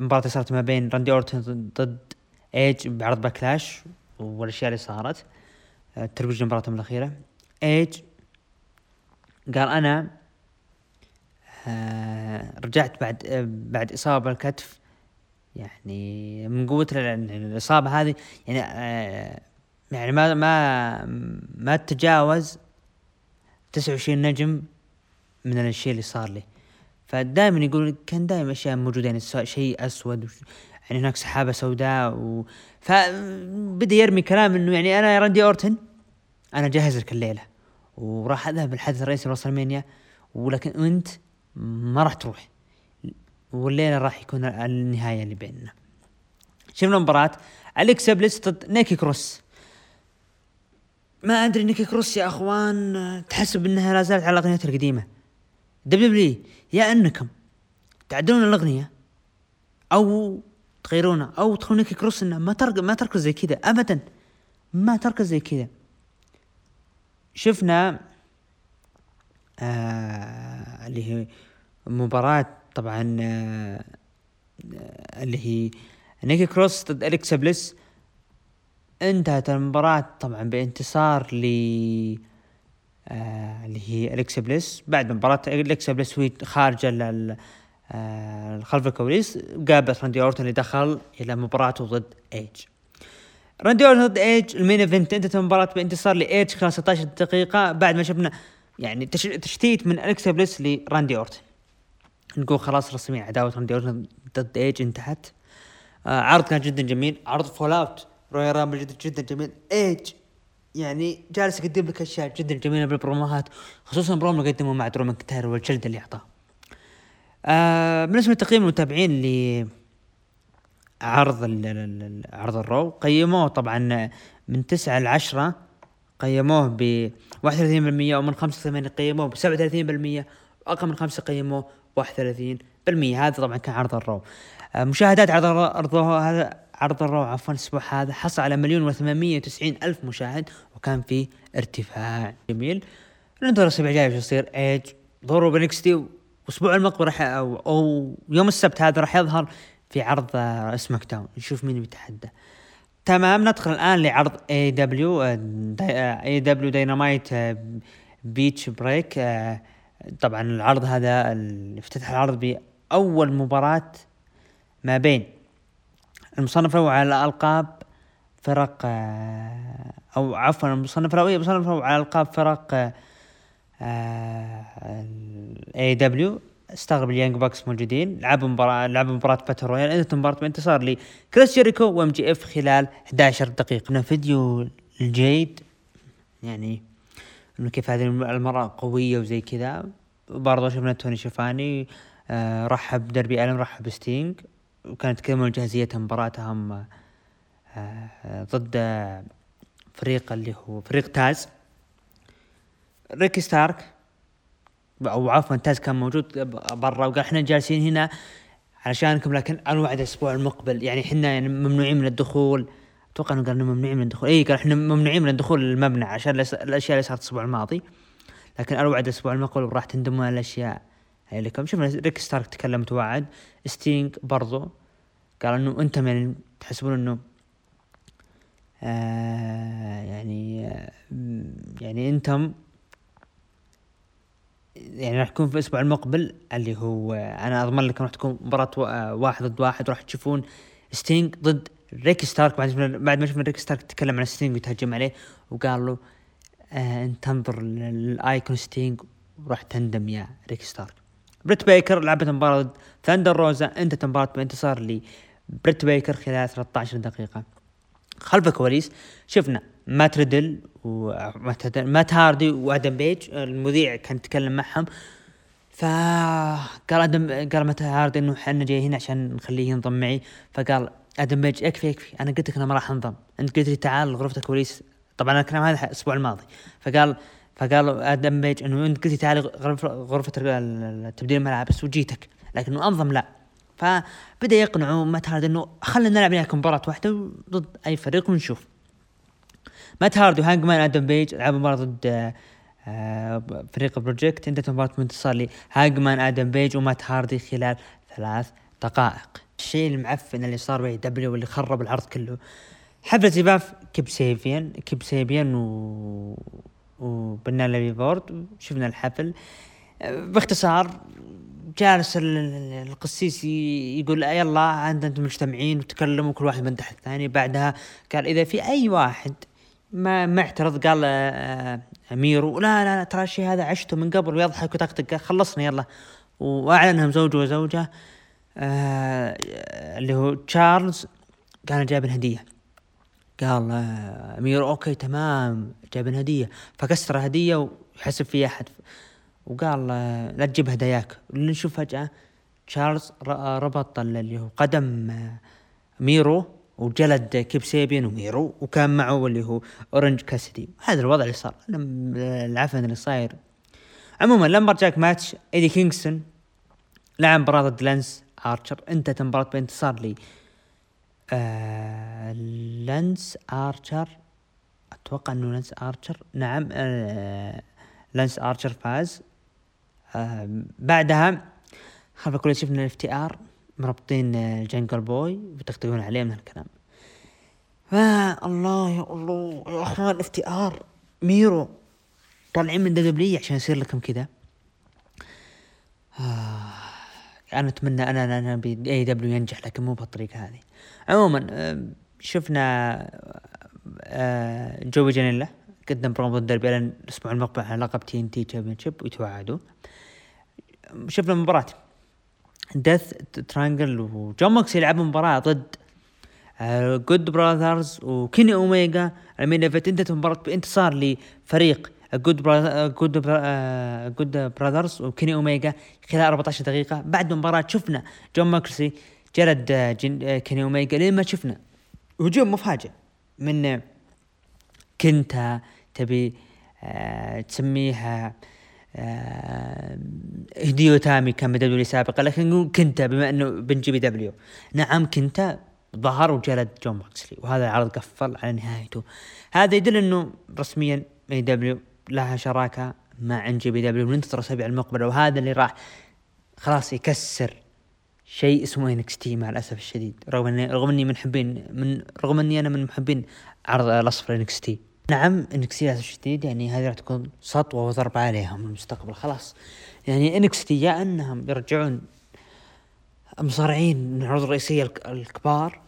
مباراة صارت ما بين راندي اورتن ضد إيج بعرض Backlash والأشياء اللي صارت. ترويج مباراتهم الأخيرة. إيج قال أنا آه رجعت بعد بعد إصابة بالكتف يعني من قوة الإصابة هذه يعني آه يعني ما ما ما تجاوز 29 نجم من الشيء اللي صار لي. فدائما يقول كان دائما أشياء موجودة يعني شيء أسود يعني هناك سحابة سوداء و فبدا يرمي كلام إنه يعني أنا راندي أورتن أنا جاهز لك الليلة. وراح أذهب الحدث الرئيسي ل WrestleMania ولكن أنت ما راح تروح. والليلة راح يكون النهاية اللي بيننا. شفنا مباراة. اليكسا بليس ضد نيكي كروس. ما أدري نيكي كروس يا أخوان تحسب إنها لا زالت على أغنيتها القديمة. WWE إنكم تعدلون الأغنية أو تغيرونه أو تخلون نيكي كروس إنه ما ترك ما تركز زي كذا ابدا. ما تركز زي كذا. شفنا آه اللي هي مباراة طبعا آه اللي هي نيكي كروس ضد أليكسا بليس. انتهت المباراة طبعا بانتصار ل آه اللي هي أليكسا بليس. بعد مباراة أليكسا بليس وهي خارجة آه خلف الكواليس قابلت راندي اورتون اللي دخل إلى مباراته ضد ايج راندي اورتون ضد ايج ال main event انتهت المباراة بانتصار لايج خلال 16 دقيقة بعد ما شفنا يعني تشتيت من الكسا بليس لراندي اورتون نقول خلاص رسميا عداوة راندي اورتون ضد ايج انتهت. آه عرض كان جدا جميل عرض fallout Royal Rumble جدا جدا جميل. ايج يعني جالس يقدم لك أشياء جدا جميلة بالبروموهات خصوصا برومو اللي قدمه مع درو ماكنتاير والجلد اللي أعطاه. آه بالنسبة لتقييم المتابعين ل عرض عرض ال Raw قيموه طبعا من تسعة ل 10 قيموه ب 31% ومن 85 قيموه ب 37% وأقل من 5 قيموه ب 31% هذا طبعا كان عرض ال Raw. آه مشاهدات عرض ال Raw هذا عرض ال Raw عفوا الأسبوع هذا حصل على مليون وثمانمية وتسعين ألف مشاهد وكان في ارتفاع جميل. ننتظر الأسبوع الجاي شو يصير؟ إيج ظهوره ب NXT واسبوع المقبل راح أو, أو يوم السبت هذا راح يظهر في عرض SmackDown نشوف مين بيتحدى. تمام ندخل الآن لعرض AEW AEW Dynamite Beach Break طبعا العرض هذا افتتح العرض بأول مباراة ما بين المصنف الأول على الالقاب فرق آه، أو عفوا المصنف الأول المصنف الأول على ألقاب فرق AEW استغرب ال Young Bucks موجودين. لعبوا مباراة لعبوا مباراة battle royal انتهت المباراة بانتصار لكريس جيريكو و MJF خلال 11 دقيقة. من فيديو الجيد. يعني إنه كيف هذه المرأة قوية وزي كذا. برضه شفنا توني شفاني آه رحب دربي ألن رحب ستينج وكانت كامل جاهزيتها مباراتهم آه، آه، ضد فريق اللي هو فريق تاز. ريكي ستارك أو عفوا تاز كان موجود برا وقال إحنا جالسين هنا علشانكم لكن الوعد الأسبوع المقبل يعني إحنا يعني ممنوعين من الدخول. أتوقع إنه قال ممنوعين من الدخول. إي قال إحنا ممنوعين من الدخول للمبنى عشان الأشياء اللي صارت الأسبوع الماضي. لكن الوعد الأسبوع المقبل وراح تندمون على الأشياء لكم شفنا ريك ستارك تكلم وتوعد ستينج برضو قال إنه أنتم يعني تحسبون إنه آه يعني آه يعني أنتم يعني راح تكون في الأسبوع المقبل اللي هو أنا أضمن لكم راح تكون مباراة آه، واحد ضد واحد وراح تشوفون ستينج ضد ريك ستارك بعد بعد ما شفنا ريك ستارك تكلم عن ستينج وتهجم عليه وقال له آه انت تنظر لل icon ستينج وراح تندم يا ريك ستارك بريت بيكر لعبت مباراة ضد ثاندر روزا انتهت المباراة بانتصار لي بريت بيكر خلال 13 دقيقة. خلف الكواليس شفنا مات ريدل ومات هاردي وادم بيج المذيع كان يتكلم معهم. فقال آدم قال مات هاردي إنه إحنا جايين عشان نخليه ينضم معي. فقال أدم بيج يكفي يكفي أنا قلت لك أنا ما راح انضم أنت قلت لي تعال غرفة الكواليس. طبعا الكلام هذا الأسبوع الماضي. فقال فقال أدم بيج إنه أنت قلت لي تعال غرفة تبديل الملابس وجيتك. لكنه أنضم لا. فبدأ يقنعوا مات هاردي إنه خلينا نلعب وياكم مباراة واحدة ضد أي فريق ونشوف. مات هاردي وهانجمان آدم بيج لعبوا مباراة ضد آه، فريق Project انتهت مباراة بانتصار لهانجمان آدم بيج ومات هاردي خلال ثلاث دقائق. الشيء المعفن اللي صار ب AEW واللي خرب العرض كله. حفلة زفاف كيب سيبيان كيب سيبيان و وبينيلوبي فورد شفنا الحفل. باختصار جالس القسيس يقول يلا أنتم مجتمعين وتكلموا كل واحد من تحت الثاني. بعدها قال إذا في أي واحد ما ما اعترض قال آه، آه ميرو لا لا لا ترى الشيء هذا عشته من قبل ويضحك ويطقطق خلصنا يلا. وأعلنهم زوج وزوجة آه اللي هو تشارلز كان جايب هديه قال آه ميرو okay تمام جايب هديه فكسر هديه وحسب في أحد. وقال آه لا تجيب هداياك. نشوف فجأة تشارلز ربط اللي هو قدم آه ميرو وجلد كيب سيبيان وميرو وكان معه اللي هو أورنج كاسيدي هذا الوضع اللي صار. العفن اللي صاير. عموما لما جاك ماتش إيدي كينغستون لعب مباراة ضد لانس آرشر. انتهت المباراة بانتصار لي آه لانس آرشر. أتوقع إنه لانس آرشر. نعم آه لانس آرشر فاز. آه بعدها خلف كل شفنا ال FTR مربطين ال Jungle Boy وتختقون عليه من الكلام فا الله يا الله يا أخوان FTR ميرو طالعين من WWE عشان يصير لكم كذا. آه أنا أتمنى أنا أنا, AEW ينجح لكن مو بالطريقة هذه. عموما شفنا آه، جوي جانيلا قدم برومو ضد الأسبوع المقبل على لقب TNT championship ويتوعدوا شفنا مباراة. Death Triangle وجون موكسلي يلعبوا مباراة ضد Good Brothers وكيني اوميجا ال main event انتهت المباراة بانتصار لفريق Good Good Good Brothers وكيني اوميجا خلال 14 دقيقة. بعد المباراة شفنا جون موكسلي جلد كيني اوميجا لين ما شفنا هجوم مفاجئ من كنتا تبي آه تسميها هيديو إيتامي كان ب WWE سابقا لكن كنتا بما إنه ب NJPW. نعم كنتا ظهر وجلد جون موكسلي وهذا العرض قفل على نهايته. هذا يدل إنه رسميا AEW لها شراكة مع NJPW وننتظر الاسابيع المقبلة وهذا اللي راح خلاص يكسر شيء اسمه NXT مع الأسف الشديد رغم اني رغم إني من محبين من رغم إني أنا من محبين عرض الأصفر NXT نعم NXT للاسف الشديد يعني هذه راح تكون سطوة وضربه عليهم المستقبل خلاص. يعني NXT يا أنهم يرجعون مصارعين من العروض الرئيسيه الكبار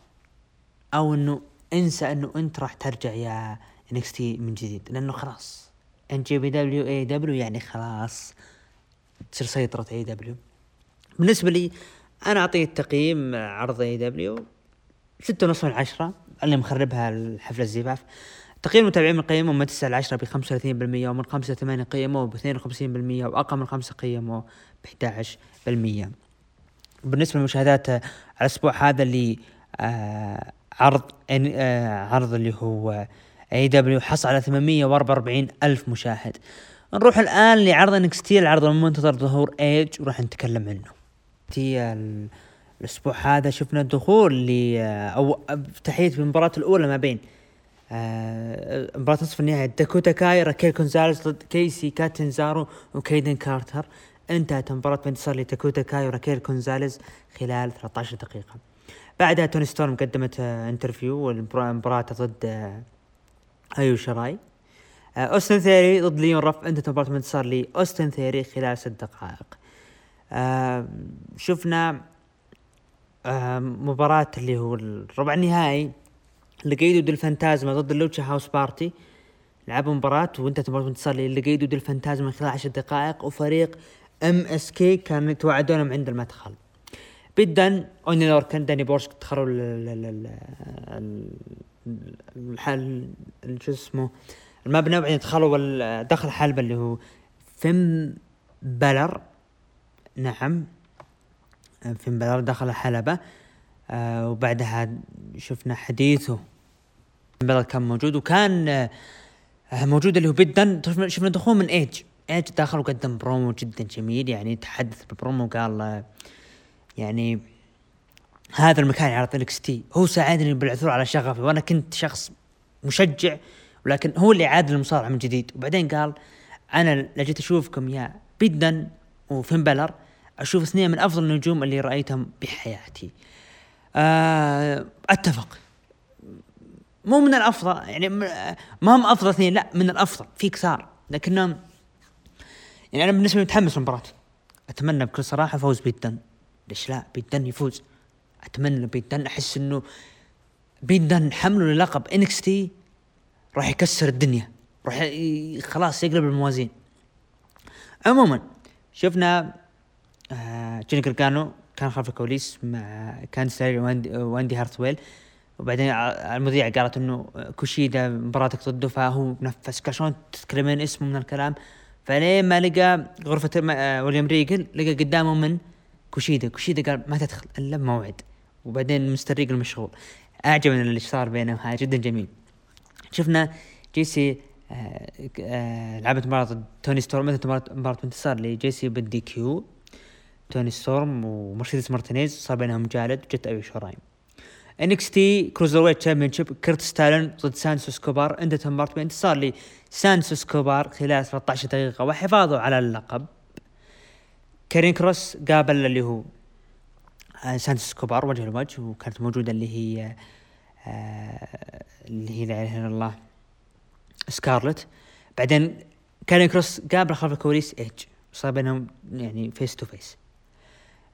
أو إنه إنسى إنه أنت راح ترجع يا NXT من جديد لأنه خلاص. إن جي بي دبليو AEW يعني خلاص تصير سيطرة AEW. بالنسبة لي أنا اعطيه تقييم عرض إي دبليو ستة ونص من عشرة. اللي مخربها الحفلة الزفاف تقييم المتابعين قيموا من تسعة لعشرة بخمسة وثلاثين بالمية ومن خمسة لثمانية قيموا باثنين وخمسين بالمية وأقل من خمسة قيموا بإحدى عشر بالمية. بالنسبة للمشاهدات على الأسبوع هذا اللي آه عرض آه عرض اللي هو AEW حصل على 844 ألف مشاهد. نروح الآن لعرض NXT العرض المنتظر ظهور ايج وراح نتكلم عنه. NXT الأسبوع هذا شفنا الدخول ل أو تحية المباراة الأولى ما بين آه مباراة نصف النهائي داكوتا كاي راكيل كونزاليز ضد كيسي كاتانزارو وكيدن كارتر. انتهت المباراة بانتصار لداكوتا كاي وراكيل كونزاليز خلال 13 دقيقة. بعدها توني ستورم قدمت آه interview والمباراة ضد آه أيو شيراي. أوستن ثيوري ضد ليون رف انتهت مباراة انتصار لي اوستن ثيوري خلال ست دقائق. آه شفنا آه مباراة اللي هو الربع النهائي. ليقادو ديل فانتازما ضد ال Lucha House Party. لعبوا مباراة وانتهت مباراة انتصار ليقادو ديل فانتازما خلال عشر دقائق وفريق MSK كان يتوعدونهم عند المدخل. بدا اوني لوركن داني بورش دخلوا الحل شو اسمه المبنى وبعدين دخلوا دخل حلبة اللي هو فين بالور. نعم. بالور دخل حلبة آه وبعدها شفنا حديثه بالور كان موجود وكان آه موجود اللي هو بدا شفنا دخول من إيج. إيج دخل وقدم برومو جدا جميل يعني تحدث بالبرومو وقال آه يعني هذا المكان عرض NXT. هو ساعدني بالعثور على شغفي وأنا كنت شخص مشجع ولكن هو اللي عاد المصارعة من جديد. وبعدين قال أنا جيت أشوفكم يا بيت دان وفين بالور أشوف اثنين من أفضل النجوم اللي رأيتهم بحياتي. أه أتفق. مو من الأفضل يعني ما هم أفضل اثنين لا من الأفضل. في كثار لكنهم يعني أنا بالنسبة لي متحمس للمباراة. أتمنى بكل صراحة فوز بيت دان. ليش لا؟ بيت دان يفوز. أتمنى بيت دان أحس إنه بيت دان حمله للقب NXT راح يكسر الدنيا. راح خلاص يقلب الموازين. عموما شفنا جيني كركانو كان خلف الكواليس مع كان ستايل واندي, هارتويل. وبعدين المذيعة قالت إنه كوشيدا مباراتك ضده فهو نفس شلون تتكلمين اسمه من الكلام؟ فلين ما لقى غرفة آه، ويليام ريجل لقى قدامه من كوشيدا. كوشيدا قال ما تدخل إلا بموعد وبعدين مستر ريجل مشغول. اعجبني اللي صار بينهم هذا جدا جميل. شفنا جيسي آه آه لعبت مباراة ضد توني ستورم مثل مباراة انتصار لجيسي بالدي كيو. توني ستورم ومرسيدس مارتينيز صار بينهم مجالد وجت اي شرايم. إنكس تي كروزر ويت تشامبيون شيب كرت ستالن ضد سانسو سكوبار انتهت مباراة بانتصار لسانسو سكوبار خلال 13 دقيقة وحفاظه على اللقب. كارين كروس قابل اللي هو آه، سانسو سكوبار وجه لوجه وكانت موجودة اللي هي آه، اللي هي لا إله إلا الله سكارلت. بعدين كارين كروس قابل خلف الكواليس ايج صار بينهم يعني فيس تو فيس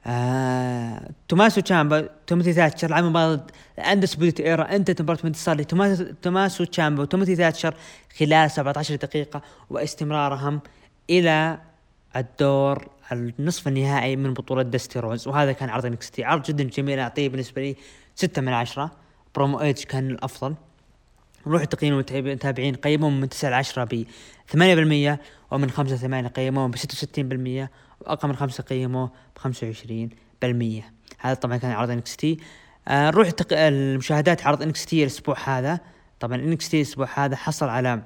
آه، توماسو تشامبا توماثي ثاتشر لعب مباراة اندس بوديت إيرا انت مباراة انتصار لتوماسو تشامبا وتوماثي ثاتشر خلال 17 دقيقة واستمرارهم إلى الدور النصف النهائي من بطولة دستي روز وهذا كان عرض انكستي عرض جدا جميل أعطيه بالنسبة لي ستة من عشرة. برومو إيج كان الأفضل. نروح تقييم المتابعين قيموه من 9 ل 10 ب 8% ومن 5 ل 8 قيموه ب 66% واقل من 5 قيموه ب 25% هذا طبعا كان عرض NXT. آه نروح تق... المشاهدات عرض NXT الأسبوع هذا. طبعا NXT الأسبوع هذا حصل على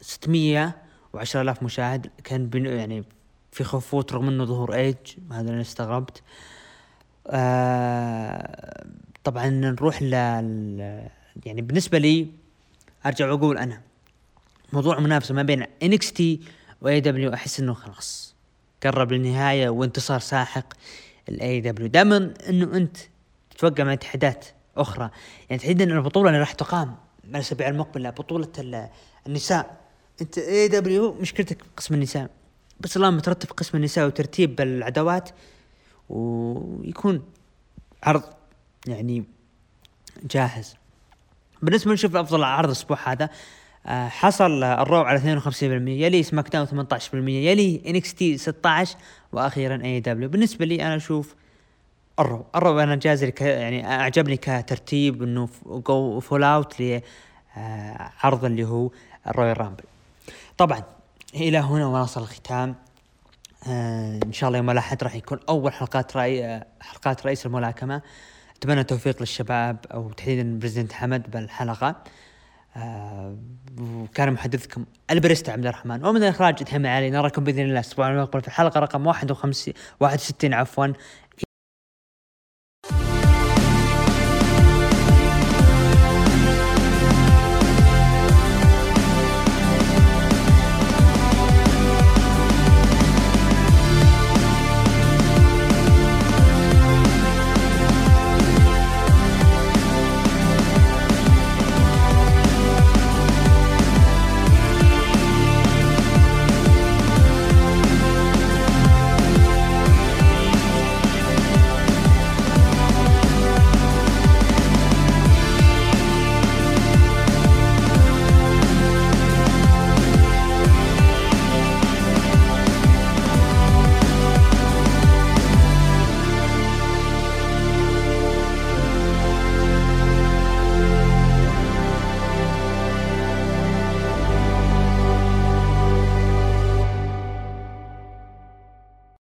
610 الف مشاهد. كان بن... يعني في خفوت رغم إنه ظهور ايج هذا أنا استغربت. آه طبعا نروح ل يعني بالنسبة لي أرجع وأقول أنا موضوع منافسة ما بين NXT و AEW أحس إنه خلاص. قرب للنهاية وانتصار ساحق ال AEW دائما إنه أنت تتوقع من اتحادات أخرى. يعني تحديدا البطولة اللي راح تقام الأسابيع المقبلة بطولة النساء. أنت AEW مشكلتك قسم النساء. بس الله مترتب قسم النساء وترتيب العداوات ويكون عرض يعني جاهز. بالنسبة نشوف أفضل عرض الأسبوع هذا حصل الرو على 52% يلي سماك داون 18% يلي NXT 16 وأخيرا AEW بالنسبة لي أنا أشوف الرو الرو أنا جاز يعني أعجبني كترتيب إنه جو fallout لعرض اللي هو الرويال رامبل. طبعا إلى هنا وصل الختام. آه إن شاء الله يوم الأحد راح يكون أول حلقات رأي آه، حلقات رئيس الملاكمة. أتمنى التوفيق للشباب أو تحديدا presenter حمد بالحلقة. آه وكان محدثكم ال presenter عبد الرحمن. ومن الإخراج اتهم علي نراكم بإذن الله الأسبوع المقبل في الحلقة رقم 51 61 عفوا